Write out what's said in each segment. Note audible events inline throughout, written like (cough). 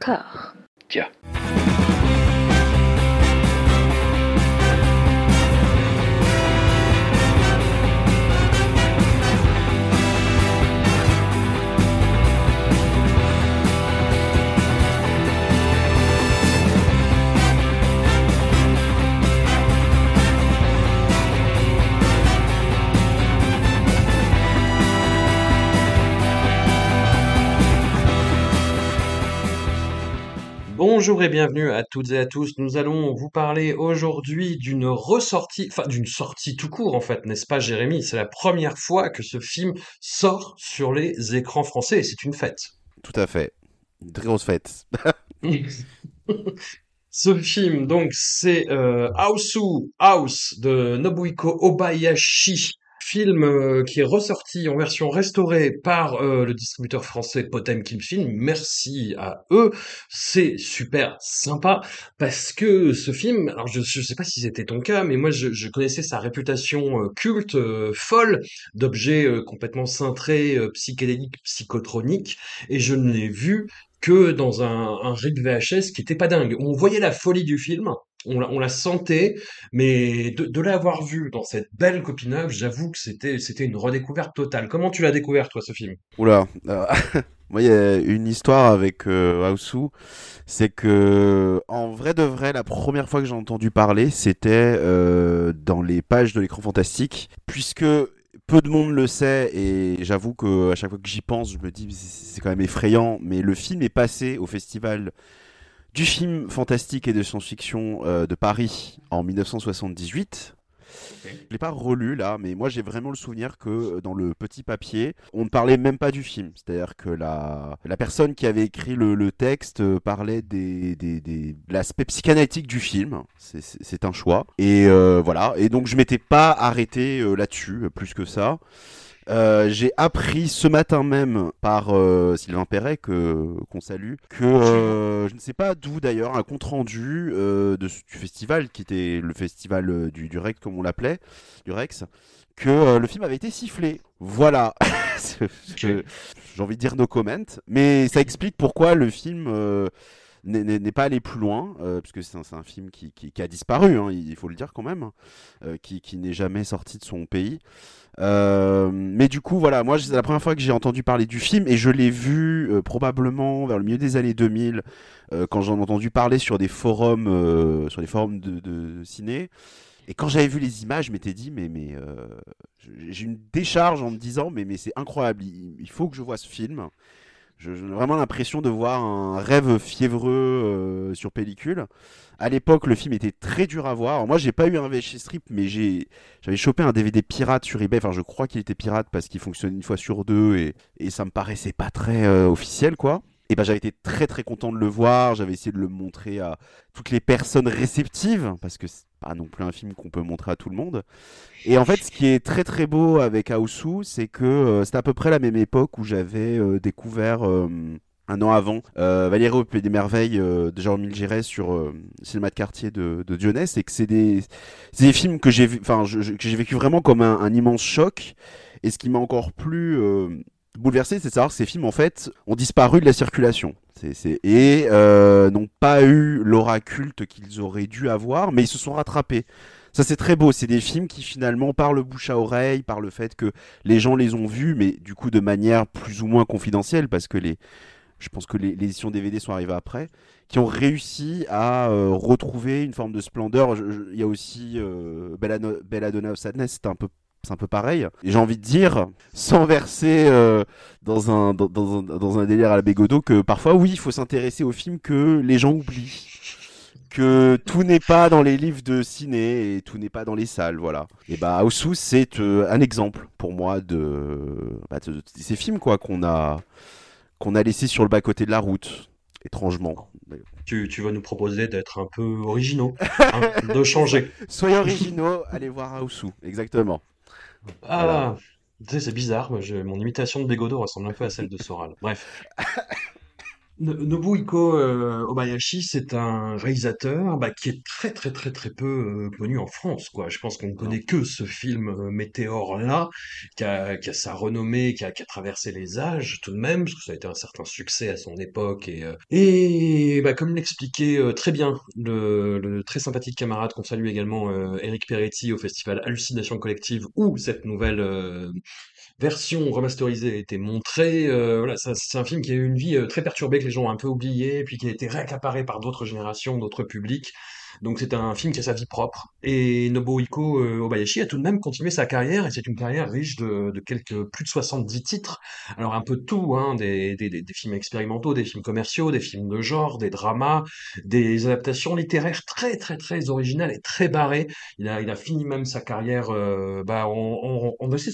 壳 Bonjour et bienvenue à toutes et à tous. Nous allons vous parler aujourd'hui d'une ressortie, enfin d'une sortie tout court en fait, n'est-ce pas Jérémy? C'est la première fois que ce film sort sur les écrans français et c'est une fête. Tout à fait. Une très grosse fête. (laughs) Ce film, donc, c'est euh, House de Nobuhiko Obayashi. Film euh, qui est ressorti en version restaurée par euh, le distributeur français Potemkin Film. Merci à eux. C'est super sympa parce que ce film, alors je ne sais pas si c'était ton cas, mais moi je, je connaissais sa réputation euh, culte, euh, folle, d'objets euh, complètement cintrés, psychédéliques, psychotroniques, et je ne l'ai vu que dans un, un RIP VHS qui était pas dingue. On voyait la folie du film, on la, sentait, mais de, l'avoir vu dans cette belle copinage, j'avoue que c'était c'était une redécouverte totale. Comment tu l'as découvert toi ce film? Oula. euh, (laughs) Moi, il y a une histoire avec euh, c'est que en vrai de vrai, la première fois que j'ai entendu parler, c'était euh, dans les pages de l'écran fantastique, puisque peu de monde le sait et j'avoue que à chaque fois que j'y pense, je me dis c'est quand même effrayant, mais le film est passé au festival du film fantastique et de science-fiction euh, de Paris en 1978. Je l'ai pas relu là, mais moi j'ai vraiment le souvenir que euh, dans le petit papier, on ne parlait même pas du film. C'est-à-dire que la, la personne qui avait écrit le, le texte euh, parlait des, des, des, de l'aspect psychanalytique du film. C'est un choix. Et euh, voilà. Et donc je m'étais pas arrêté euh, là-dessus, euh, plus que ça. Euh, j'ai appris ce matin même par euh, Sylvain Perret que qu'on salue que euh, je ne sais pas d'où d'ailleurs un compte rendu euh, de du festival qui était le festival euh, du, du Rex comme on l'appelait du Rex que le film avait été sifflé. Voilà. (laughs) J'ai envie de dire no comment, mais ça explique pourquoi le film euh, n'est pas allé plus loin, euh, puisque c'est un, film qui, a disparu, hein, il faut le dire quand même, euh, qui, n'est jamais sorti de son pays. Euh, mais du coup, voilà, moi, c'est la première fois que j'ai entendu parler du film et je l'ai vu euh, probablement vers le milieu des années 2000, euh, quand j'en ai entendu parler sur des forums, sur des forums de, ciné. Et quand j'avais vu les images, je m'étais dit, mais, mais j'ai une décharge en me disant, mais, mais c'est incroyable, il, il faut que je vois ce film. J'ai vraiment l'impression de voir un rêve fiévreux euh, sur pellicule. À l'époque, le film était très dur à voir. Alors, moi, j'ai pas eu un VHS strip, mais j'ai j'avais chopé un DVD pirate sur eBay. Enfin, je crois qu'il était pirate parce qu'il fonctionne une fois sur deux et, et ça me paraissait pas très euh, officiel, quoi. Et ben, j'avais été très très content de le voir. J'avais essayé de le montrer à toutes les personnes réceptives parce que c'est pas non plus un film qu'on peut montrer à tout le monde. Et en fait, ce qui est très très beau avec Aosu, c'est que euh, c'était à peu près la même époque où j'avais euh, découvert euh, un an avant euh, Valérie au Pays des Merveilles euh, de Jérôme Giraud sur euh, Cinéma de quartier de, de Dionès et que c'est des, des films que j'ai vécu vraiment comme un, un immense choc. Et ce qui m'a encore plus bouleversé, c'est de savoir que ces films, en fait, ont disparu de la circulation. C'est, c'est- et euh, n'ont pas eu l'aura culte qu'ils auraient dû avoir, mais ils se sont rattrapés. Ça, c'est très beau. C'est des films qui, finalement, par le bouche à oreille, par le fait que les gens les ont vus, mais du coup, de manière plus ou moins confidentielle, parce que les, je pense que les, les éditions DVD sont arrivées après, qui ont réussi à euh, retrouver une forme de splendeur. Il y a aussi euh, Belladonna of Sadness, c'est un peu c'est un peu pareil. Et j'ai envie de dire, sans verser euh, dans, un, dans, dans un, dans un délire à la Bégodeau, que parfois, oui, il faut s'intéresser aux films que les gens oublient. Que tout n'est pas dans les livres de ciné et tout n'est pas dans les salles, voilà. Et bah, Houseu, c'est euh, un exemple pour moi de, bah, de, de ces films quoi qu'on a qu'on a laissé sur le bas côté de la route, étrangement. Tu, tu vas nous proposer d'être un peu originaux, hein, de changer. (laughs) Soyez originaux, allez voir Houseu, exactement. Ah, tu sais, c'est bizarre, moi, je- mon imitation de Bégodeau ressemble un peu à celle de Soral. Bref. (laughs) Nobuhiko euh, Obayashi, c'est un réalisateur bah, qui est très très très très peu euh, connu en France, quoi. Je pense qu'on ne connaît que ce film euh, Météore-là, qui a, sa renommée, qui a, traversé les âges tout de même, parce que ça a été un certain succès à son époque. Et, et bah, comme l'expliquait très bien le, le très sympathique camarade qu'on salue également, Eric Peretti, au festival Hallucination Collective, où cette nouvelle version remasterisée a été montrée. Euh, voilà, c'est un film qui a eu une vie euh, très perturbée, que les gens ont un peu oublié, puis qui a été réaccaparé par d'autres générations, d'autres publics. Donc c'est un film qui a sa vie propre. Et Nobuhiko euh, Obayashi a tout de même continué sa carrière, et c'est une carrière riche de, de quelques plus de 70 titres. Alors un peu tout, hein, des, des, des, films expérimentaux, des films commerciaux, des films de genre, des dramas, des adaptations littéraires très très très originales et très barrées. Il a, il a fini même sa carrière, euh, bah, en, en assez-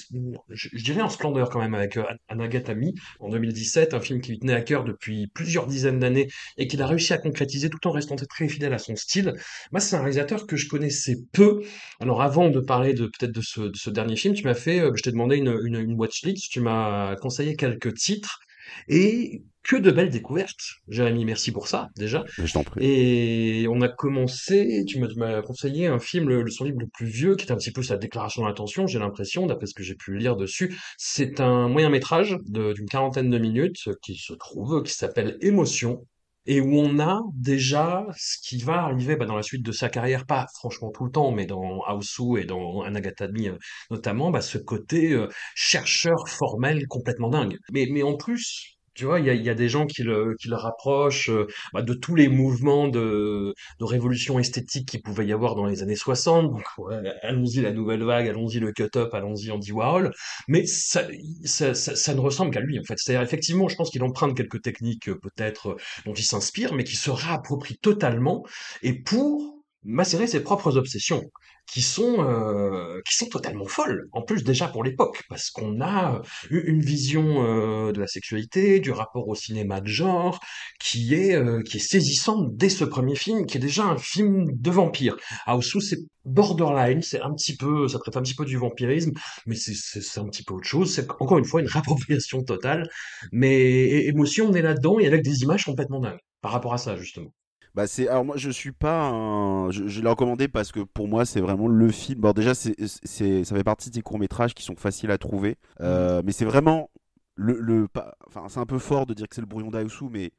je, je dirais en splendeur quand même avec euh, Anagatami en 2017, un film qui lui tenait à cœur depuis plusieurs dizaines d'années et qu'il a réussi à concrétiser tout en restant très fidèle à son style. Moi, c'est un réalisateur que je connaissais peu. Alors, avant de parler de peut-être de ce, de ce dernier film, tu m'as fait, euh, je t'ai demandé une, une, une watchlist, tu m'as conseillé quelques titres et que de belles découvertes. Jérémy, merci pour ça déjà. Je t'en prie. Et on a commencé, tu m'as conseillé un film, le, son livre le plus vieux, qui est un petit peu sa déclaration d'intention, j'ai l'impression, d'après ce que j'ai pu lire dessus. C'est un moyen métrage d'une quarantaine de minutes qui se trouve, qui s'appelle Émotion, et où on a déjà ce qui va arriver bah, dans la suite de sa carrière, pas franchement tout le temps, mais dans Hausu et dans Anagatami euh, notamment, bah, ce côté euh, chercheur formel complètement dingue. Mais en plus... Tu vois, il y a, y a des gens qui le, qui le rapprochent euh, bah, de tous les mouvements de, de révolution esthétique qu'il pouvait y avoir dans les années 60. Donc, ouais, allons-y la nouvelle vague, allons-y le cut-up, allons-y Andy Warhol. Mais ça, ça, ça, ça ne ressemble qu'à lui, en fait. C'est-à-dire, effectivement, je pense qu'il emprunte quelques techniques, euh, peut-être, euh, dont il s'inspire, mais qui se réapproprie totalement, et pour macérer ses propres obsessions qui sont euh, qui sont totalement folles en plus déjà pour l'époque parce qu'on a eu une vision euh, de la sexualité du rapport au cinéma de genre qui est euh, qui est saisissante dès ce premier film, qui est déjà un film de vampire. Houseu, c'est borderline, c'est un petit peu, ça traite un petit peu du vampirisme, mais c'est un petit peu autre chose. C'est encore une fois une (laughs) réappropriation totale, mais émotion, on est là-dedans et avec des images complètement dingues par rapport à ça justement. Bah c'est alors moi je suis pas un je, je l'ai recommandé parce que pour moi c'est vraiment le film. Bon déjà c'est ça fait partie des courts-métrages qui sont faciles à trouver Mhm. Euh, mais c'est vraiment le, le pas- enfin c'est un peu fort de dire que c'est le brouillon d'Aosu mais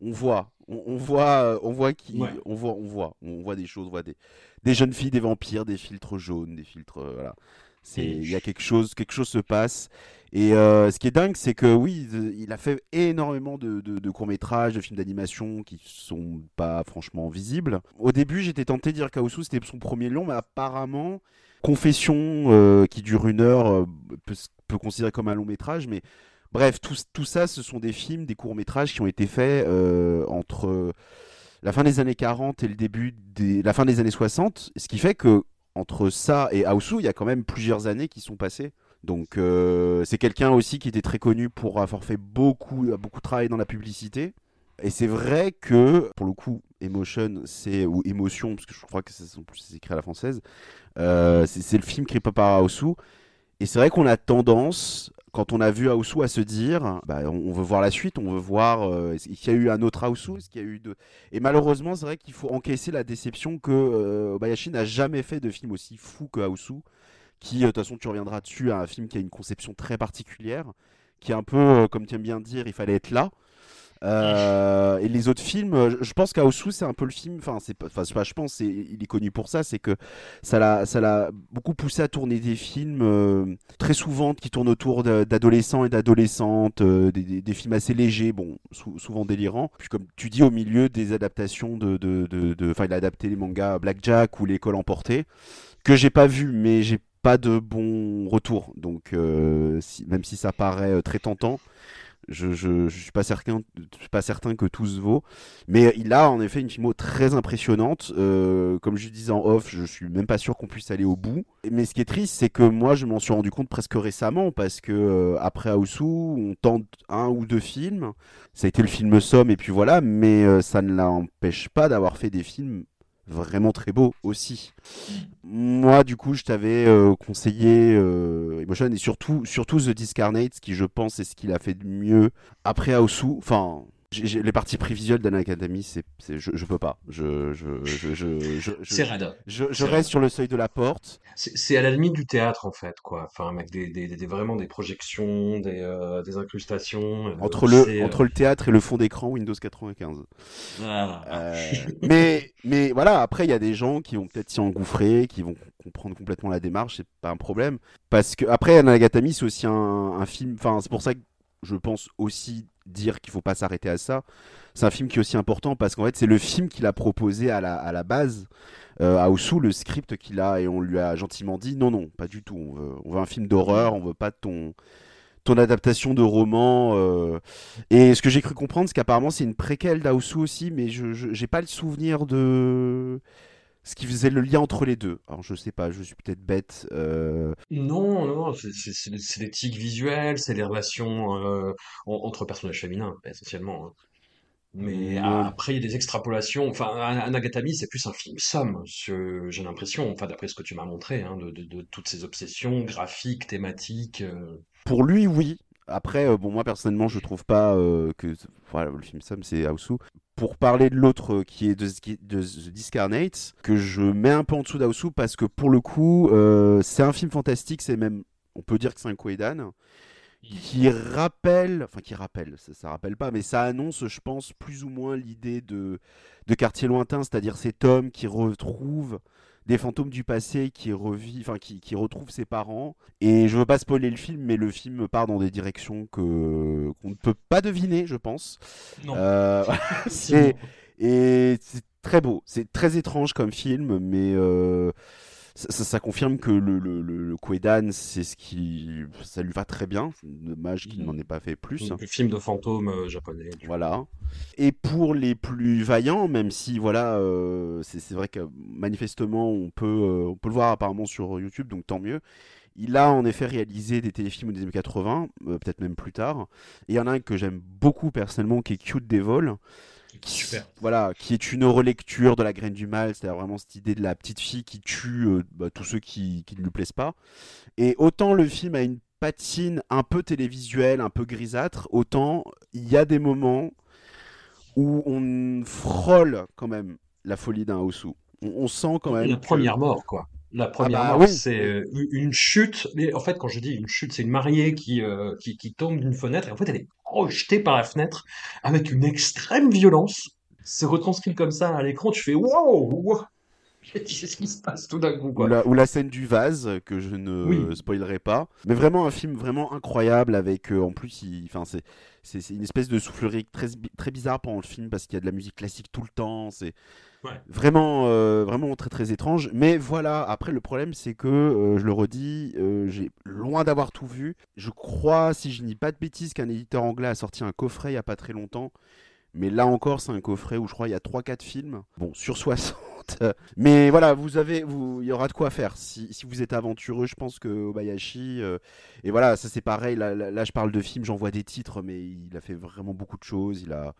on voit on, on voit on voit qui Ouais. on voit on voit on voit des choses, on voit des des jeunes filles, des vampires, des filtres jaunes, des filtres euh, voilà. C'est il y a quelque chose quelque chose se passe et euh, ce qui est dingue, c'est que oui, il a fait énormément de, de- de courts-métrages, de films d'animation qui sont pas franchement visibles. Au début, j'étais tenté de dire qu'Aosu c'était son premier long, mais apparemment, Confession, euh, qui dure une heure, euh, peut, peut considérer comme un long métrage, mais bref, tout, tout ça, ce sont des films, des courts-métrages qui ont été faits entre la fin des années 40 et le début des, la fin des années 60, ce qui fait que entre ça et Aosu, il y a quand même plusieurs années qui sont passées. Donc euh, c'est quelqu'un aussi qui était très connu pour avoir fait beaucoup, beaucoup travaillé dans la publicité. Et c'est vrai que, pour le coup, Emotion, ou Émotion, parce que je crois que c'est écrit à la française, euh, c'est le film créé par Aosu. Et c'est vrai qu'on a tendance, quand on a vu Aosu, à se dire, bah, on, veut voir la suite, on veut voir euh, y a eu un autre Aosu, est-ce qu'il y a eu deux. Et malheureusement, c'est vrai qu'il faut encaisser la déception que euh, Obayashi n'a jamais fait de film aussi fou que Aosu qui, euh, de toute façon, tu reviendras dessus, a un film qui a une conception très particulière, qui est un peu, euh, comme tu aimes bien dire, il fallait être là. Euh, et les autres films, euh, je- pense qu'Aosu, c'est un peu le film, enfin, c'est pas, enfin, je pense, il est connu pour ça, c'est que ça l'a, ça l'a beaucoup poussé à tourner des films euh, très souvent qui tournent autour de- d'adolescents et d'adolescentes, des, films assez légers, bon, sou- souvent délirants. Puis comme tu dis, au milieu des adaptations de, de, de, de- enfin, il a adapté les mangas Blackjack ou L'école emportée, que j'ai pas vu, mais j'ai pas de bons retours. Donc, même si ça paraît très tentant, je, je suis pas certain, suis pas certain que tout se vaut. Mais il a en effet une filmo très impressionnante. Euh, comme je disais en off, je suis même pas sûr qu'on puisse aller au bout. Mais ce qui est triste, c'est que moi, je m'en suis rendu compte presque récemment parce que euh, après Aosu, on tente un ou deux films. Ça a été le film Somme et puis voilà, mais euh, ça ne l'empêche pas d'avoir fait des films vraiment très beaux aussi. Moi, du coup, je t'avais euh, conseillé euh, Emotion et surtout, surtout The Discarnate, qui je pense est ce qu'il a fait de mieux après Aosu. Enfin, les parties prévisuelles d'Anacademy, c'est, je, je peux pas. Je, je, je, je, c'est raide. Je, reste sur le seuil de la porte. C'est à la limite du théâtre en fait, quoi. Enfin, avec des, des, des vraiment des projections, des, euh, des incrustations. Euh, entre le entre le théâtre et le fond d'écran Windows 95. Ah. Euh, mais mais voilà, après il y a des gens qui vont peut-être s'y engouffrer, qui vont comprendre complètement la démarche, c'est pas un problème. Parce que après Anagatami c'est aussi un, un film. Enfin, c'est pour ça que je pense aussi dire qu'il faut pas s'arrêter à ça. C'est un film qui est aussi important parce qu'en fait, c'est le film qu'il a proposé à la, à la base euh, à Osu, le script qu'il a, et on lui a gentiment dit non, non, pas du tout. On veut, un film d'horreur, on veut pas ton ton adaptation de roman. Euh. Et ce que j'ai cru comprendre, c'est qu'apparemment c'est une préquelle d'Aosu aussi, mais je n'ai pas le souvenir de ce qui faisait le lien entre les deux. Alors je sais pas, je suis peut-être bête. Euh... Non, non, c'est l'éthique visuelle, c'est les relations euh, entre personnages féminins essentiellement. Hein. Mais après, il y a des extrapolations. Enfin, Anagatami, c'est plus un film somme, j'ai l'impression, enfin, d'après ce que tu m'as montré, hein, de, de, de, toutes ces obsessions graphiques, thématiques. Euh. Pour lui, oui. Après, euh, bon, moi personnellement, je trouve pas euh, que voilà, le film somme, c'est Aosu pour parler de l'autre euh, qui est de, The Discarnate, que je mets un peu en dessous d'Aosu parce que pour le coup, c'est un film fantastique, c'est même, on peut dire que c'est un Koedan, qui rappelle, enfin qui rappelle, ça, ça rappelle pas, mais ça annonce, je pense, plus ou moins l'idée de, de quartier lointain, c'est-à-dire cet homme qui retrouve des fantômes du passé qui revit, enfin qui, qui retrouve ses parents. Et je veux pas spoiler le film, mais le film part dans des directions que qu'on ne peut pas deviner, je pense. Non. Euh, (laughs) c'est et c'est très beau, c'est très étrange comme film, mais euh, ça, confirme que le, le, le, c'est ce qui. Ça lui va très bien. Dommage qu'il mm. n'en ait pas fait plus. Le film de fantôme euh, japonais. Voilà. Et pour les plus vaillants, même si, voilà, euh, c'est vrai que manifestement, on peut, euh, on peut le voir apparemment sur YouTube, donc tant mieux. Il a en effet réalisé des téléfilms des années 80, peut-être même plus tard. Et il y en a un que j'aime beaucoup personnellement, qui est Cute Devil Super. Voilà, qui est une relecture de la graine du mal, c'est-à-dire vraiment cette idée de la petite fille qui tue euh, bah, tous ceux qui, qui, ne lui plaisent pas. Et autant le film a une patine un peu télévisuelle, un peu grisâtre, autant il y a des moments où on frôle quand même la folie d'un Osu. On, sent quand même. La première mort, quoi. La première ah bah mort, c'est euh, une chute. Mais en fait, quand je dis une chute, c'est une mariée qui, euh, qui, qui tombe d'une fenêtre et en fait, elle est projeté par la fenêtre avec une extrême violence. C'est retranscrit comme ça à l'écran, tu fais wow, (laughs) Qu'est-ce qui se passe tout d'un coup quoi. Ou, la, scène du vase que je ne spoilerai pas. Mais vraiment un film vraiment incroyable avec euh, en plus, enfin c'est c'est une espèce de soufflerie très très bizarre pendant le film parce qu'il y a de la musique classique tout le temps. C'est Vraiment, euh, vraiment très très étrange. Mais voilà, après le problème c'est que, euh, je le redis, euh, j'ai loin d'avoir tout vu. Je crois, si je dis pas de bêtises, qu'un éditeur anglais a sorti un coffret il y a pas très longtemps. Mais là encore, c'est un coffret où je crois il y a 3-4 films. Bon, sur 60. (laughs) Mais voilà, vous avez, vous, il y aura de quoi faire. Si, si vous êtes aventureux, je pense que Obayashi. et voilà, ça c'est pareil. Là, là, là, je parle de films, j'en vois des titres, mais il a fait vraiment beaucoup de choses. Il a,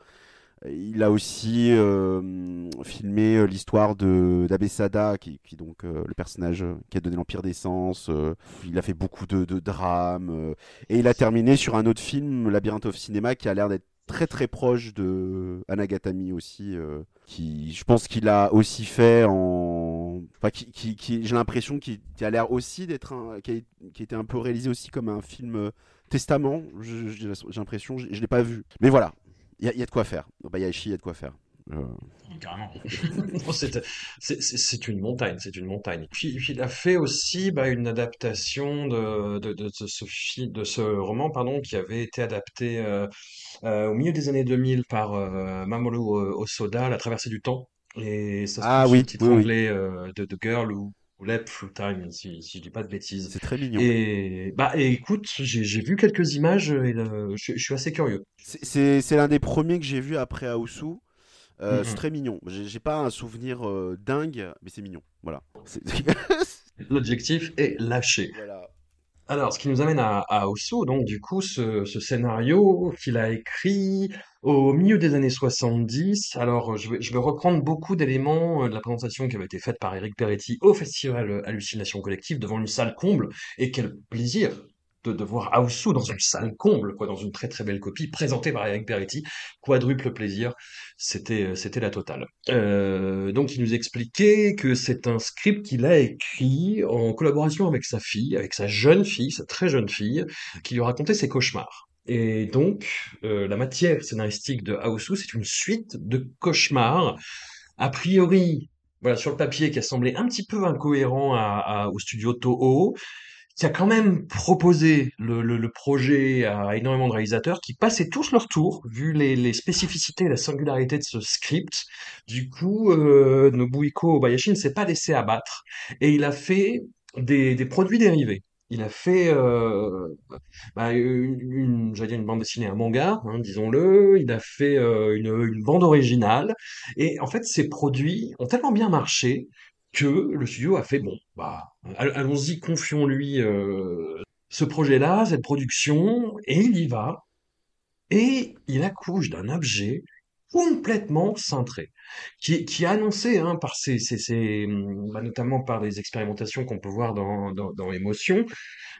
il a aussi euh, filmé euh, l'histoire d'Abesada, qui, qui donc euh, le personnage qui a donné l'Empire des Sens. il a fait beaucoup de, de drames et il a terminé sur un autre film, Labyrinth of Cinema, qui a l'air d'être très très proche de Anagatami aussi, qui je pense qu'il a aussi fait en, enfin qui, qui, j'ai l'impression qu'il a l'air aussi d'être un, qui qui un peu réalisé aussi comme un film testament. J'ai l'impression, je, je l'ai pas vu, mais voilà, il y, a de quoi faire. Bayashi, il y a de quoi faire. Euh... Carrément. (laughs) c'est une montagne, c'est une montagne. Puis, il a fait aussi bah, une adaptation de, de, de, ce, de ce roman pardon, qui avait été adapté euh, euh, au milieu des années 2000 par euh, Mamoru Osoda, La traversée du temps. Et ça ah, oui, titre anglais euh, de The Girl Who Lep Through Time, si, si je dis pas de bêtises. C'est très mignon. Et bah et écoute, j'ai vu quelques images et je, suis assez curieux. C'est l'un des premiers que j'ai vu après Aosu. Euh, C'est très mignon. J'ai pas un souvenir euh, dingue, mais c'est mignon. Voilà. (laughs) L'objectif est lâché. Voilà. Alors, ce qui nous amène à, à donc du coup, ce, scénario qu'il a écrit au milieu des années 70. Alors, je vais, reprendre beaucoup d'éléments euh, de la présentation qui avait été faite par Eric Peretti au festival Hallucination Collective devant une salle comble. Et quel plaisir de, voir Aousou dans une salle comble, quoi, dans une très très belle copie, présentée par Eric Peretti, quadruple plaisir, c'était c'était la totale. Euh, donc il nous expliquait que c'est un script qu'il a écrit en collaboration avec sa fille, avec sa jeune fille, sa très jeune fille, qui lui racontait ses cauchemars. Et donc, euh, la matière scénaristique de Aousou, c'est une suite de cauchemars, a priori, voilà, sur le papier, qui a semblé un petit peu incohérent au studio Toho, qui a quand même proposé le, projet à énormément de réalisateurs qui passaient tous leur tour, vu les, spécificités et la singularité de ce script. Du coup, euh, Nobuhiko Obayashi ne s'est pas laissé abattre et il a fait des, produits dérivés. Il a fait euh, bah, une, dire une bande dessinée, un manga, hein, disons-le. Il a fait euh, une bande originale. Et en fait, ces produits ont tellement bien marché que le studio a fait, bon, bah, all- allons-y, confions-lui euh, ce projet-là, cette production, et il y va. Et il accouche d'un objet complètement cintré, qui, est annoncé hein, par ces, hum, bah, notamment par des expérimentations qu'on peut voir dans, dans, dans Émotion,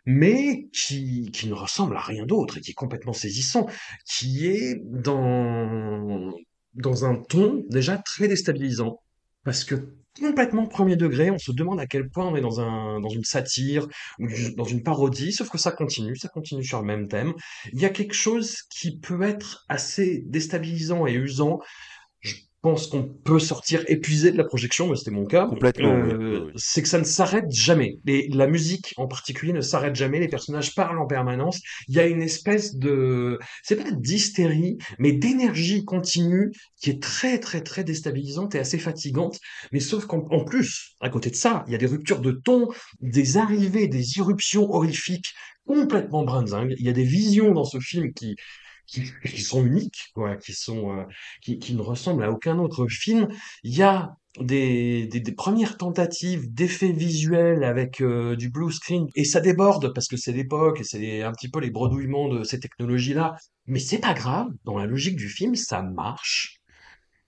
mais qui, qui ne ressemble à rien d'autre et qui est complètement saisissant, qui est dans, dans un ton déjà très déstabilisant, parce que complètement premier degré, on se demande à quel point on est dans un, dans une satire ou dans une parodie, sauf que ça continue, ça continue sur le même thème. Il y a quelque chose qui peut être assez déstabilisant et usant pense qu'on peut sortir épuisé de la projection, mais c'était mon cas. Complètement, Euh, oui, oui. c'est que ça ne s'arrête jamais. Les, la musique en particulier ne s'arrête jamais. Les personnages parlent en permanence. Il y a une espèce de, c'est pas d'hystérie, mais d'énergie continue qui est très très très déstabilisante et assez fatigante. Mais sauf qu'en en plus, à côté de ça, il y a des ruptures de ton, des arrivées, des irruptions horrifiques complètement brinzingues. Il y a des visions dans ce film qui qui, qui sont uniques, quoi, qui sont euh, qui, qui ne ressemble à aucun autre film. Il y a des, des, des premières tentatives d'effets visuels avec euh, du blue screen et ça déborde parce que c'est l'époque et c'est un petit peu les bredouillements de ces technologies-là. Mais c'est pas grave, dans la logique du film, ça marche.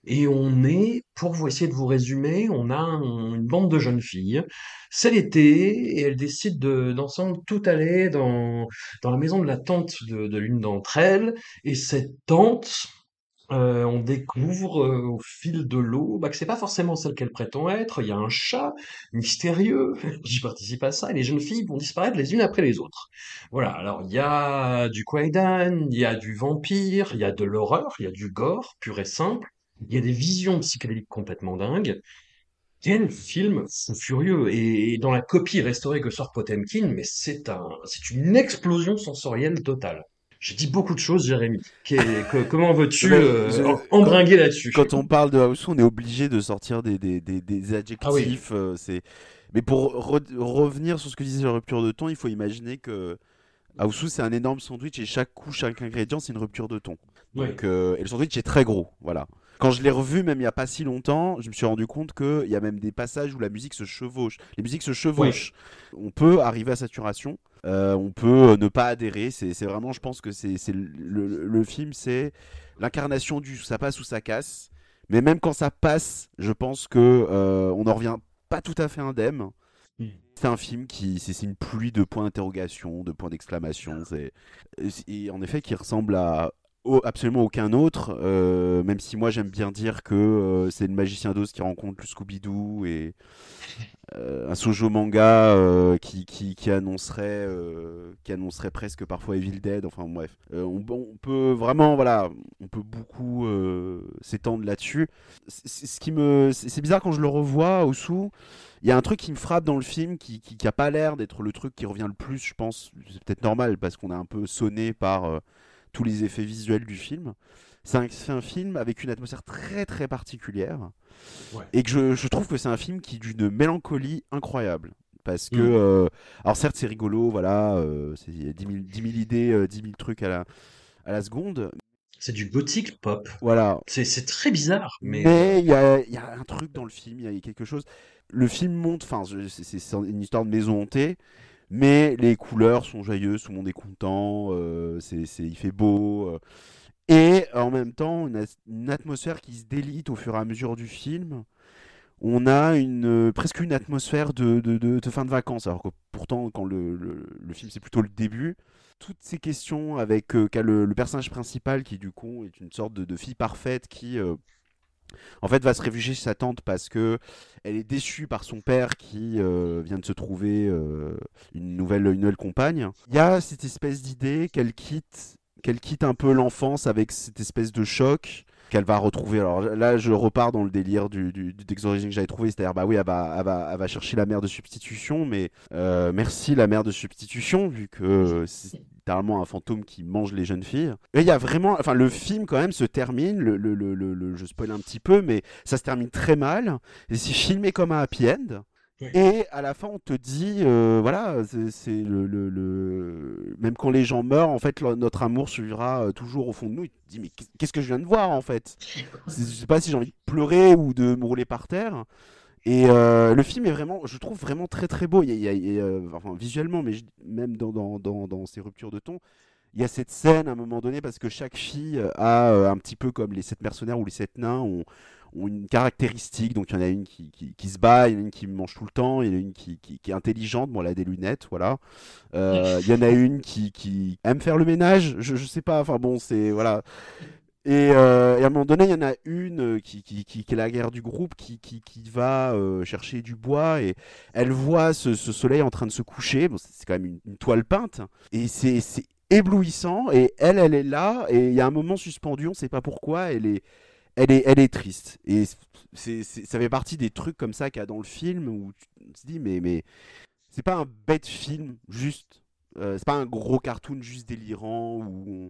Et on est, pour vous essayer de vous résumer, on a un- une bande de jeunes filles. C'est l'été et elles décident de, d'ensemble tout aller dans, la maison de la tante de, l'une d'entre elles. Et cette tante, euh, on découvre euh, au fil de l'eau bah, que c'est pas forcément celle qu'elle prétend être. Il y a un chat mystérieux (laughs) qui participe à ça et les jeunes filles vont disparaître les unes après les autres. Voilà. Alors il y a du Kwaidan, il y a du vampire, il y a de l'horreur, il y a du gore pur et simple. Il y a des visions psychédéliques complètement dingues. Quel film fou furieux! Et dans la copie restaurée que sort Potemkin, mais c'est un, c'est une explosion sensorielle totale. J'ai dit beaucoup de choses, Jérémy. Que- comment veux-tu euh, embringuer là-dessus? Quand on parle de House, on est obligé de sortir des, des, des, des Ah oui. adjectifs. euh, c'est... Mais pour re- revenir sur ce que disait la rupture de ton, il faut imaginer que House, c'est un énorme sandwich et chaque coup, chaque ingrédient, c'est une rupture de ton. Oui. Euh, et le sandwich est très gros. Voilà. Quand je l'ai revu, même il n'y a pas si longtemps, je me suis rendu compte qu'il y a même des passages où la musique se chevauche. Les musiques se chevauchent. On peut arriver à saturation. euh, on peut euh, ne pas adhérer. C'est vraiment, je pense que c'est le, le- le film, c'est l'incarnation du ça passe ou ça casse. Mais même quand ça passe, je pense que euh, on en revient pas tout à fait indemne. Mm. C'est un film qui, c'est une pluie de points d'interrogation, de points d'exclamation. C'est en effet qui ressemble à absolument aucun autre. euh, même si moi j'aime bien dire que euh, c'est le magicien d'Oz qui rencontre le Scooby-Doo et euh, un sojo manga qui, qui, qui annoncerait qui annoncerait presque parfois Evil Dead. Enfin bref, on, peut vraiment voilà, on peut beaucoup s'étendre là-dessus. Ce qui me, c'est bizarre quand je le revois au sous. Il y a un truc qui me frappe dans le film qui, qui, qui a pas l'air d'être le truc qui revient le plus, je pense. C'est peut-être normal parce qu'on est un peu sonné par tous les effets visuels du film. C'est un, film avec une atmosphère très très particulière Ouais. et que je, je trouve que c'est un film qui d'une mélancolie incroyable. Parce que, Mm. euh, alors certes c'est rigolo, voilà, euh, c'est- il y a 10 000, 10 000 idées, euh, 10 000 trucs à la, à la seconde, C'est du gothique pop. voilà. C'est très bizarre, mais Mais il y a, y a un truc dans le film, il y a quelque chose. Le film monte, enfin, c'est une histoire de maison hantée, mais les couleurs sont joyeuses, tout le monde est content, euh, c'est, c'est- il fait beau. euh, et en même temps, une, atmosphère qui se délite au fur et à mesure du film, on a une presque une atmosphère de, de, de, fin de vacances. Alors que pourtant, quand le, le, film c'est plutôt le début, toutes ces questions avec le, personnage principal qui du coup est une sorte de, fille parfaite qui en fait va se réfugier chez sa tante parce que elle est déçue par son père qui euh, vient de se trouver euh, une nouvelle une nouvelle compagne. Il y a cette espèce d'idée qu'elle quitte qu'elle quitte un peu l'enfance avec cette espèce de choc qu'elle va retrouver. Alors là, je repars dans le délire du, du, du texte d'origine que j'avais trouvé, c'est-à-dire bah oui, elle va, elle va, elle va chercher la mère de substitution, mais euh, merci la mère de substitution vu que c'est littéralement un fantôme qui mange les jeunes filles. Et il y a vraiment, enfin le film quand même se termine, le, le, le, le je spoil un petit peu, mais ça se termine très mal. Et c'est filmé comme un happy end. Et à la fin, on te dit, euh, voilà, c'est le, le, le, même quand les gens meurent, en fait, notre amour suivra euh, toujours au fond de nous. Il te dit, mais qu'est-ce que je viens de voir, en fait? Je sais pas si j'ai envie de pleurer ou de me rouler par terre. Et euh, le film est vraiment, je trouve vraiment très très beau. Enfin, visuellement, mais même dans, dans, dans, ses ruptures de ton, il y a cette scène à un moment donné parce que chaque fille a un petit peu comme les sept mercenaires ou les sept nains ont une caractéristique. Donc il y en a une qui, qui, se bat, il y en a une qui mange tout le temps, il y en a une qui, qui, est intelligente, bon elle a des lunettes, voilà. Euh, il y en a une qui, qui aime faire le ménage, je, je sais pas, enfin bon c'est voilà. Et, euh, et, à un moment donné, il y en a une qui, qui, qui, est la guerre du groupe, qui, va euh, chercher du bois et elle voit ce, ce, soleil en train de se coucher. Bon, c'est quand même une, toile peinte et c'est éblouissant. Et elle, elle est là et il y a un moment suspendu, on ne sait pas pourquoi. Elle est, elle est, elle est triste. Et c'est, ça fait partie des trucs comme ça qu'il y a dans le film où tu te dis, mais, mais c'est pas un bête film, juste. Euh, c'est pas un gros cartoon juste délirant où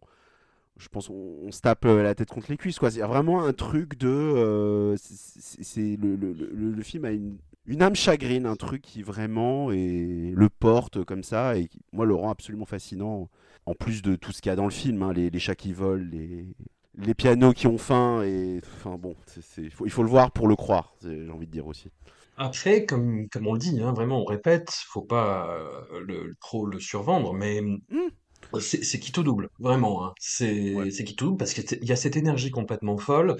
je pense on, se tape euh, la tête contre les cuisses. Quoi. Il y a vraiment un truc de. Euh, c'est, le, le, le, film a une, une âme chagrine, un truc qui vraiment le porte comme ça et qui, moi, le rend absolument fascinant. En plus de tout ce qu'il y a dans le film, hein, les, les chats qui volent, les, les pianos qui ont faim et enfin bon, il faut le voir pour le croire, j'ai envie de dire aussi. Après, comme, comme on le dit, hein, vraiment, on répète, faut pas euh, le, trop le survendre, mais mmh. C'est qui tout double, vraiment. Hein. C'est qui tout double parce qu'il y a cette énergie complètement folle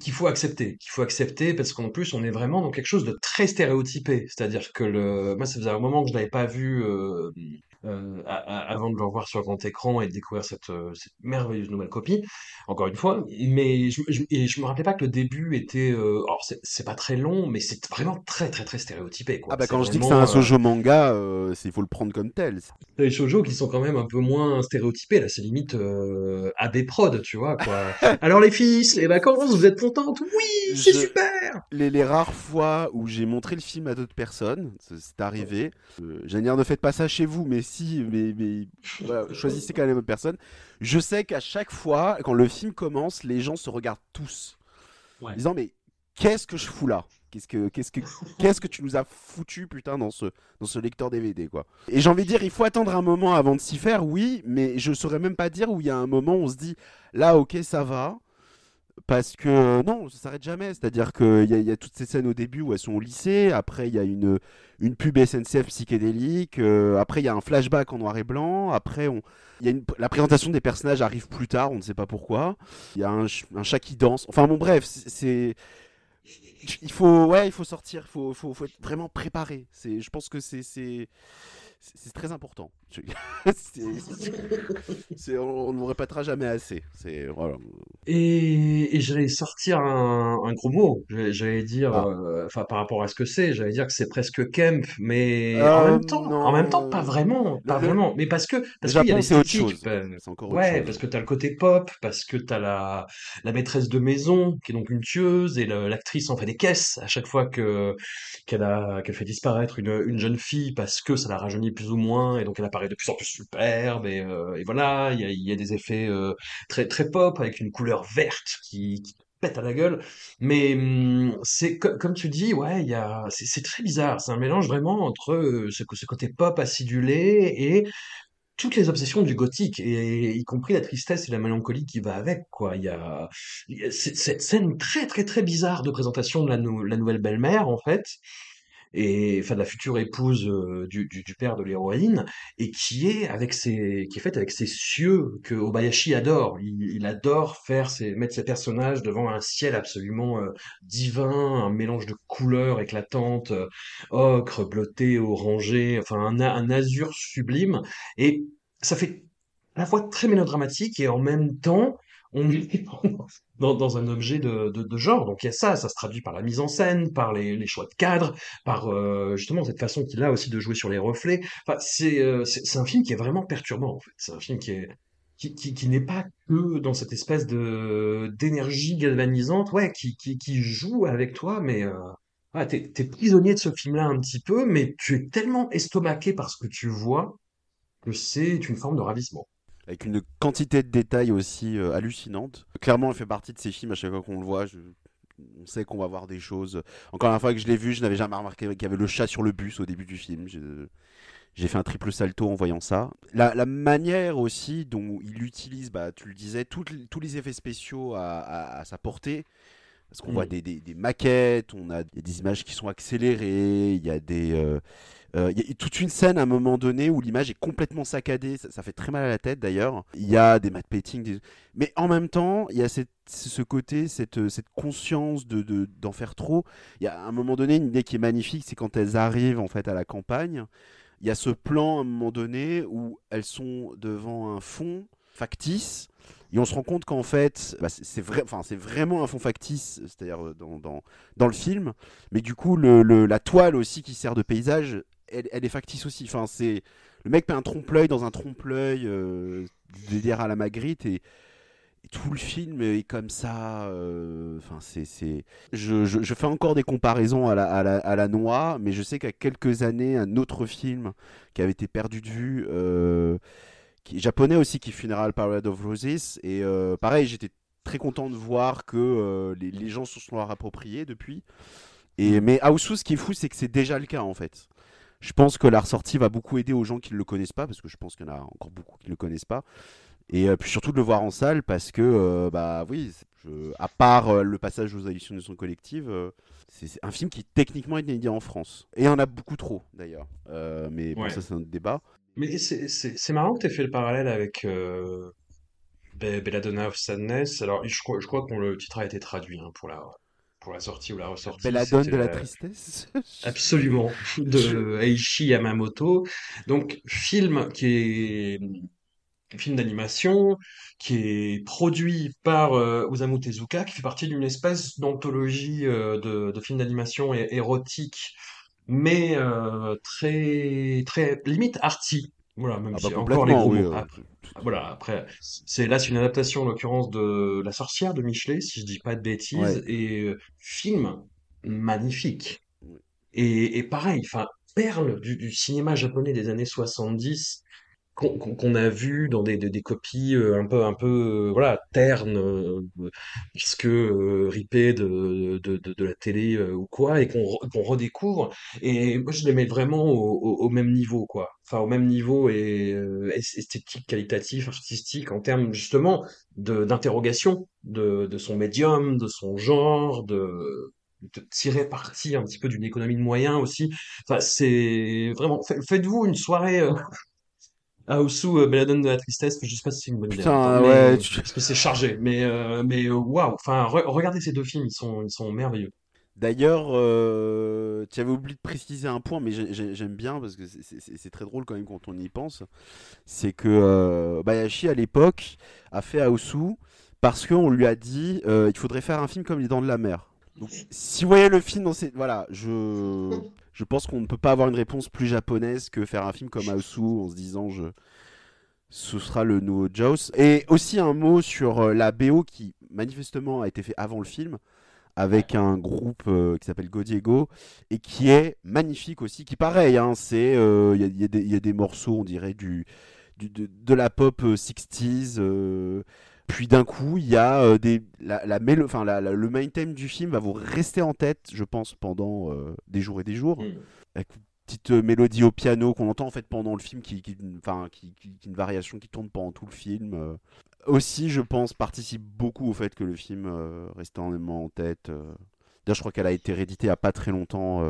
qu'il faut accepter, qu'il faut accepter parce qu'en plus, on est vraiment dans quelque chose de très stéréotypé. C'est-à-dire que le, moi, ça faisait un moment que je n'avais pas vu euh, euh, avant de le revoir sur grand écran et de découvrir cette, euh, cette merveilleuse nouvelle copie, encore une fois. Mais je, je, et je me rappelais pas que le début était. Euh, alors, c'est pas très long, mais c'est vraiment très, très, très stéréotypé. Quoi. Ah, bah, quand je dis que c'est un shoujo manga, il faut le prendre comme tel. Les shoujo qui sont quand même un peu moins stéréotypés, là, c'est limite à des prods, tu vois, quoi. (laughs) Alors, les fils, les vacances, vous êtes contentes? Oui, c'est super les, les, rares fois où j'ai montré le film à d'autres personnes, c'est arrivé. Euh, ne faites pas ça chez vous, mais si, mais, mais (laughs) choisissez quand même une personne. Je sais qu'à chaque fois, quand le film commence, les gens se regardent tous, en disant mais qu'est-ce que je fous là? Qu'est-ce que, qu'est-ce que, qu'est-ce que tu nous as foutu, putain, dans ce, dans ce lecteur DVD, quoi? Et j'ai envie de dire, il faut attendre un moment avant de s'y faire, oui, mais je saurais même pas dire où il y a un moment où on se dit, là, ok, ça va. Parce que non, ça s'arrête jamais. C'est-à-dire qu'il y, a toutes ces scènes au début où elles sont au lycée. Après, il y a une, une pub SNCF psychédélique. Euh, après, il y a un flashback en noir et blanc. Après, on, y a la présentation des personnages arrive plus tard. On ne sait pas pourquoi. Il y a un, chat qui danse. Enfin bon, bref, c'est. Il faut, ouais, il faut sortir. Il faut, faut, faut, être vraiment préparé. Je pense que c'est très important. (laughs) on ne vous répétera jamais assez. Voilà. Et, et j'allais sortir un, un, gros mot. J'allais dire, ah. euh, par rapport à ce que c'est, j'allais dire que c'est presque Kemp, mais en euh, même temps, en même temps, pas vraiment, pas vraiment. Mais parce que parce qu'il y a l'esthétique. Ben, ouais, parce que t'as le côté pop, parce que t'as la la maîtresse de maison qui est donc une tueuse et l'actrice en fait des caisses à chaque fois que qu'elle a qu'elle fait disparaître une une jeune fille parce que ça la rajeunit plus ou moins, et donc elle apparaît de plus en plus superbe, et, euh, voilà, il y a, des effets euh, très très pop, avec une couleur verte qui, qui pète à la gueule, mais hum, c'est comme tu dis, ouais, il a, c'est très bizarre, c'est un mélange vraiment entre euh, ce, côté pop acidulé et toutes les obsessions du gothique, et y compris la tristesse et la mélancolie qui va avec, quoi. Il y a, cette scène très très très bizarre de présentation de la nouvelle belle-mère, en fait, et enfin la future épouse euh, du, du, du père de l'héroïne et qui est avec ses qui est faite avec ces cieux que Obayashi adore. Il, il adore faire ses mettre ses personnages devant un ciel absolument euh, divin un mélange de couleurs éclatantes euh, ocre bleuté orangé enfin un, un azur sublime. Et ça fait à la fois très mélodramatique et en même temps on est (laughs) dans, dans un objet de, genre. Donc il y a ça, ça se traduit par la mise en scène, par les, choix de cadre, par euh, justement cette façon qu'il a aussi de jouer sur les reflets. Enfin, c'est euh, un film qui est vraiment perturbant en fait. C'est un film qui est qui, qui, qui n'est pas que dans cette espèce de d'énergie galvanisante, ouais, qui, joue avec toi, mais euh, t'es, t'es prisonnier de ce film-là un petit peu, mais tu es tellement estomaqué par ce que tu vois que c'est une forme de ravissement. Avec une quantité de détails aussi euh, hallucinante. Clairement, elle fait partie de ces films, à chaque fois qu'on le voit, je- on sait qu'on va voir des choses. Encore la fois que je l'ai vu, je n'avais jamais remarqué qu'il y avait le chat sur le bus au début du film. Je- J'ai fait un triple salto en voyant ça. La, la manière aussi dont il utilise, bah, tu le disais, tous les effets spéciaux à, à- à sa portée. Parce qu'on Mm. voit des, des- des maquettes, on a des images qui sont accélérées, il y a des, euh, il y a toute une scène à un moment donné où l'image est complètement saccadée, ça, fait très mal à la tête d'ailleurs. Il y a des matte paintings, mais en même temps, il y a cette- ce côté, cette, cette conscience de, de- d'en faire trop. Il y a à un moment donné une idée qui est magnifique, c'est quand elles arrivent en fait à la campagne. Il y a ce plan à un moment donné où elles sont devant un fond factice. Et on se rend compte qu'en fait, bah, c'est vrai, enfin, vraiment un fond factice, c'est-à-dire euh, dans, dans, dans le film. Mais du coup, le- la toile aussi qui sert de paysage, elle, est factice aussi. Enfin, c'est le mec met un trompe-l'œil dans un trompe-l'œil, euh, à la Magritte et, tout le film est comme ça. euh, Enfin, c'est. Je, je, fais encore des comparaisons à la, à noix, mais je sais qu'à quelques années, un autre film qui avait été perdu de vue. euh, qui japonais aussi, qui est Funeral Parade of Roses. Et euh, pareil, j'étais très content de voir que les, les gens se sont appropriés depuis. Et, mais Aosu, ce qui est fou, c'est que c'est déjà le cas en fait. Je pense que la ressortie va beaucoup aider aux gens qui ne le connaissent pas, parce que je pense qu'il y en a encore beaucoup qui ne le connaissent pas. Et euh, puis surtout de le voir en salle, parce que, euh, bah oui, je- à part euh, le passage aux hallucinations collectives, euh, c'est c'est un film qui techniquement est inédit en France. Et il y en a beaucoup trop d'ailleurs. Euh, mais bon, Ouais. ça c'est un autre débat. Mais c'est marrant que tu fait le parallèle avec euh, Be- Belladonna of Sadness. Alors, je crois, je crois que le titre a été traduit hein, pour la, pour la sortie ou la ressortie. Belladone C'était de la la- tristesse. (laughs) Absolument, de Eiichi Yamamoto. Donc, film qui est film d'animation, qui est produit par euh, Osamu Tezuka, qui fait partie d'une espèce d'anthologie euh, de, de films d'animation érotiques, mais euh, très très limite arty. Voilà, même Ah si encore les gros oui. mots. euh, Après, voilà, après, c'est là c'est une adaptation en l'occurrence de La Sorcière de Michelet, si je dis pas de bêtises, Ouais. et euh, film magnifique. Et, et pareil, enfin, perle du, du cinéma japonais des années 70 qu'on a vu dans des, des, des copies euh, un peu un peu euh, voilà ternes euh, puisque euh, ripées de, de, de, de la télé euh, ou quoi et qu'on qu'on redécouvre. Et moi je les mets vraiment au, au, au même niveau quoi. Enfin au même niveau et euh, es- esthétique qualitatif artistique en termes justement d'interrogation de, de son médium de son genre de de tirer parti un petit peu d'une économie de moyens aussi. Enfin c'est vraiment fa- faites-vous une soirée euh, Aosu, euh, Belladone de la tristesse, je sais pas si c'est une bonne idée Putain, mais, ouais. tu- parce que c'est chargé, mais euh, mais euh, waouh, enfin re- regardez ces deux films, ils sont ils sont merveilleux. D'ailleurs, euh, tu avais oublié de préciser un point, mais j'ai- j'ai- j'aime bien parce que c'est- très drôle quand même quand on y pense. C'est que euh, Bayashi à l'époque a fait Aosu parce qu'on lui a dit euh, il faudrait faire un film comme Les Dents de la Mer. Donc, si vous voyez le film dans ces. Voilà, je, je pense qu'on ne peut pas avoir une réponse plus japonaise que faire un film comme Aosu en se disant je. Ce sera le nouveau Jaws. Et aussi un mot sur euh, la BO qui manifestement a été fait avant le film avec un groupe euh, qui s'appelle Godiego et qui est magnifique aussi. Qui pareil, hein, euh, il y, a- il y a des- il y a des morceaux, on dirait du, du- de, de la pop euh, 60s. euh, puis d'un coup, il y a euh, des la, la mélo- enfin la- la- le main theme du film va vous rester en tête, je pense, pendant euh, des jours et des jours. Mm. Avec une petite euh, mélodie au piano qu'on entend en fait pendant le film, qui, qui, qui, qui- une variation qui tourne pendant tout le film. Aussi, je pense, participe beaucoup au fait que le film reste énormément en tête. D'ailleurs, je crois qu'elle a été rééditée il n'y a pas très longtemps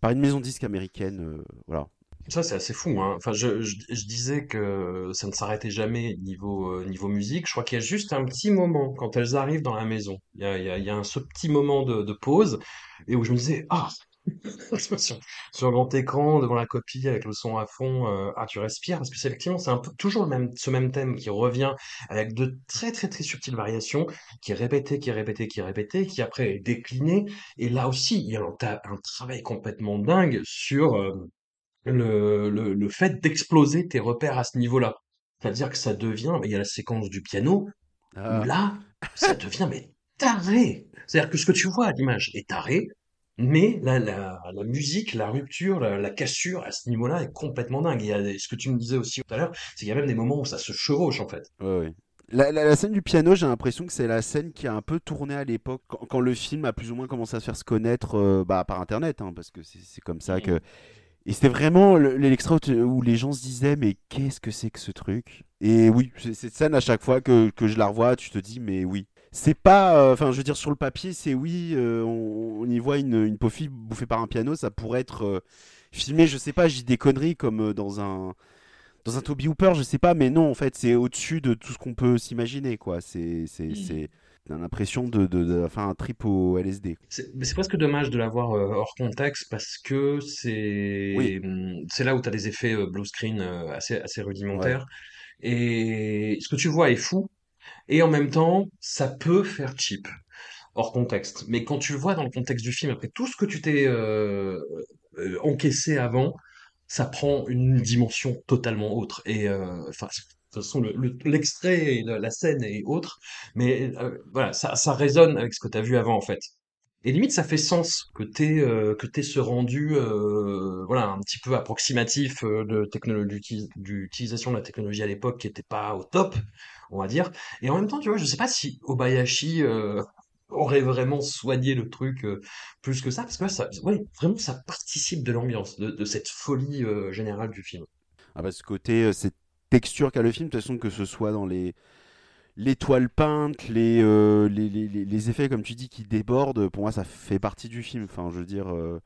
par une maison disque américaine. voilà. Ça, c'est assez fou, hein. Enfin, je, je, je disais que ça ne s'arrêtait jamais niveau, euh, niveau musique. Je crois qu'il y a juste un petit moment quand elles arrivent dans la maison. Il y a, il y a, il y a un, ce petit moment de, de pause et où je me disais, ah, (laughs) sur, sur grand écran, devant la copie, avec le son à fond, euh, ah, tu respires, parce que c'est effectivement, c'est un peu toujours le même, ce même thème qui revient avec de très, très, très subtiles variations, qui est répété, qui est répété, qui est répété, qui après est décliné. Et là aussi, il y a un, un travail complètement dingue sur, euh, le, le, le fait d'exploser tes repères à ce niveau-là. C'est-à-dire que ça devient, il y a la séquence du piano, où Ah, là, ça devient mais taré. C'est-à-dire que ce que tu vois à l'image est taré, mais la, la, la musique, la rupture, la, la cassure à ce niveau-là est complètement dingue. Et il y a ce que tu me disais aussi tout à l'heure, c'est qu'il y a même des moments où ça se chevauche en fait. ouais, ouais. La, la- la scène du piano, j'ai l'impression que c'est la scène qui a un peu tourné à l'époque, quand, quand le film a plus ou moins commencé à se faire se connaître euh, bah, par Internet, hein, parce que c'est c'est comme ça que... Et c'était vraiment le- l'extrait où, les gens se disaient, mais qu'est-ce que c'est que ce truc? Et oui, cette scène, à chaque fois que, que je la revois, tu te dis, mais oui. C'est pas... euh, Enfin, je veux dire, sur le papier, c'est oui, euh, on, on y voit une, une pauvre fille bouffée par un piano, ça pourrait être euh, filmé, je sais pas, j'ai des conneries comme dans un... Dans un Toby Hooper, je sais pas, mais non, en fait, c'est au-dessus de tout ce qu'on peut s'imaginer, quoi. C'est, c'est, Mm. c'est, t'as l'impression de, de, de, enfin, un trip au LSD. C'est presque dommage de l'avoir euh, hors contexte parce que c'est Oui. c'est là où tu as des effets euh, blue screen euh, assez, Ouais. rudimentaires. Et ce que tu vois est fou, et en même temps, ça peut faire cheap, hors contexte. Mais quand tu le vois dans le contexte du film, après tout ce que tu t'es euh, euh, encaissé avant, ça prend une dimension totalement autre. Et euh, enfin, de toute façon, le- le- l'extrait, et la, scène et autres, mais euh, voilà, ça, résonne avec ce que tu as vu avant en fait. Et limite, ça fait sens que t'aies euh, que t'aies ce rendu, euh, voilà, un petit peu approximatif euh, de d'utilisation de la technologie à l'époque qui était pas au top, on va dire. Et en même temps, tu vois, je sais pas si Obayashi aurait vraiment soigné le truc plus que ça, parce que là, vraiment, ça participe de l'ambiance, de, cette folie générale du film. Ah bah, ce côté, cette texture qu'a le film, de toute façon, que ce soit dans les, les toiles peintes, les, euh, les, les, les- les effets, comme tu dis, qui débordent, pour moi, ça fait partie du film. Enfin, je veux dire. euh,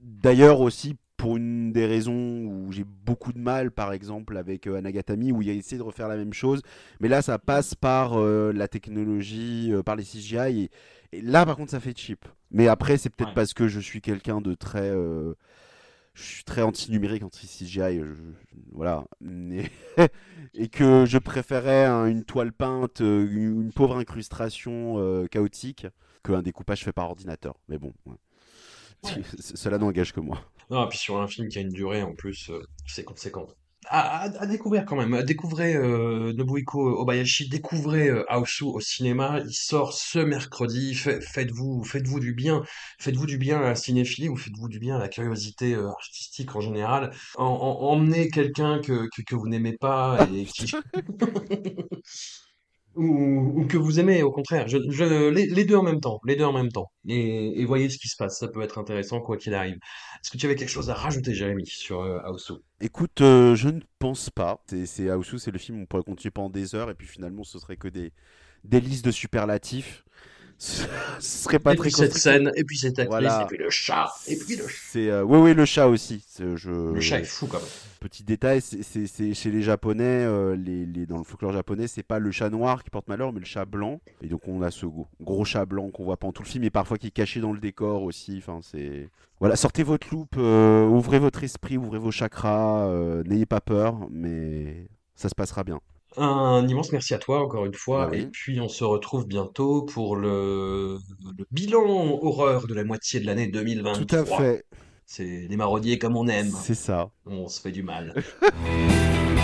D'ailleurs, aussi, pour une des raisons où j'ai beaucoup de mal, par exemple, avec euh, Anagatami, où il a essayé de refaire la même chose. Mais là, ça passe par euh, la technologie, euh, par les CGI. Et, et là, par contre, ça fait cheap. Mais après, c'est peut-être Ouais. parce que je suis quelqu'un de très. Euh, je suis très anti-numérique, anti-CGI, je- voilà. (laughs) Et que je préférais un- une toile peinte, euh, une, une pauvre incrustation euh, chaotique, qu'un découpage fait par ordinateur. Mais bon, ouais. Ouais. (laughs) C- cela n'engage que moi. Non, et puis sur un film qui a une durée en plus, euh, c'est conséquente. À, à, découvrir quand même. Découvrez euh, Nobuhiko Obayashi, découvrez euh, Aosu au cinéma. Il sort ce mercredi. Fait- Faites-vous, faites-vous du bien. Faites-vous du bien à la cinéphilie ou faites-vous du bien à la curiosité euh, artistique en général. En, en- emmenez quelqu'un que, que, que vous n'aimez pas et qui (laughs) (laughs) ou, que vous aimez au contraire. Les, deux en même temps, les deux en même temps. Et, voyez ce qui se passe. Ça peut être intéressant quoi qu'il arrive. Est-ce que tu avais quelque chose à rajouter, Jérémy, sur euh? Écoute, euh, je ne pense pas. C'est Aosu, c'est le film on pourrait continuer pendant des heures, et puis finalement, ce serait que des, des listes de superlatifs. (laughs) Ce serait pas Et très puis cette scène, et puis cette actrice, Voilà. et puis le chat, et puis le, C'est euh, oui oui le chat aussi. Je... le chat est fou quand même. Petit détail, c'est- chez les Japonais, euh, les, les- dans le folklore japonais, c'est pas le chat noir qui porte malheur, mais le chat blanc. Et donc on a ce gros, gros chat blanc qu'on voit pendant tout le film, et parfois qui est caché dans le décor aussi. Enfin c'est voilà, sortez votre loupe, euh, ouvrez votre esprit, ouvrez vos chakras, n'ayez pas peur, mais ça se passera bien. Un immense merci à toi encore une fois, Bah oui. et puis on se retrouve bientôt pour le, le bilan horreur de la moitié de l'année Tout à 2023. fait, C'est des maraudiers comme on aime. c'est ça. On se fait du mal. (laughs)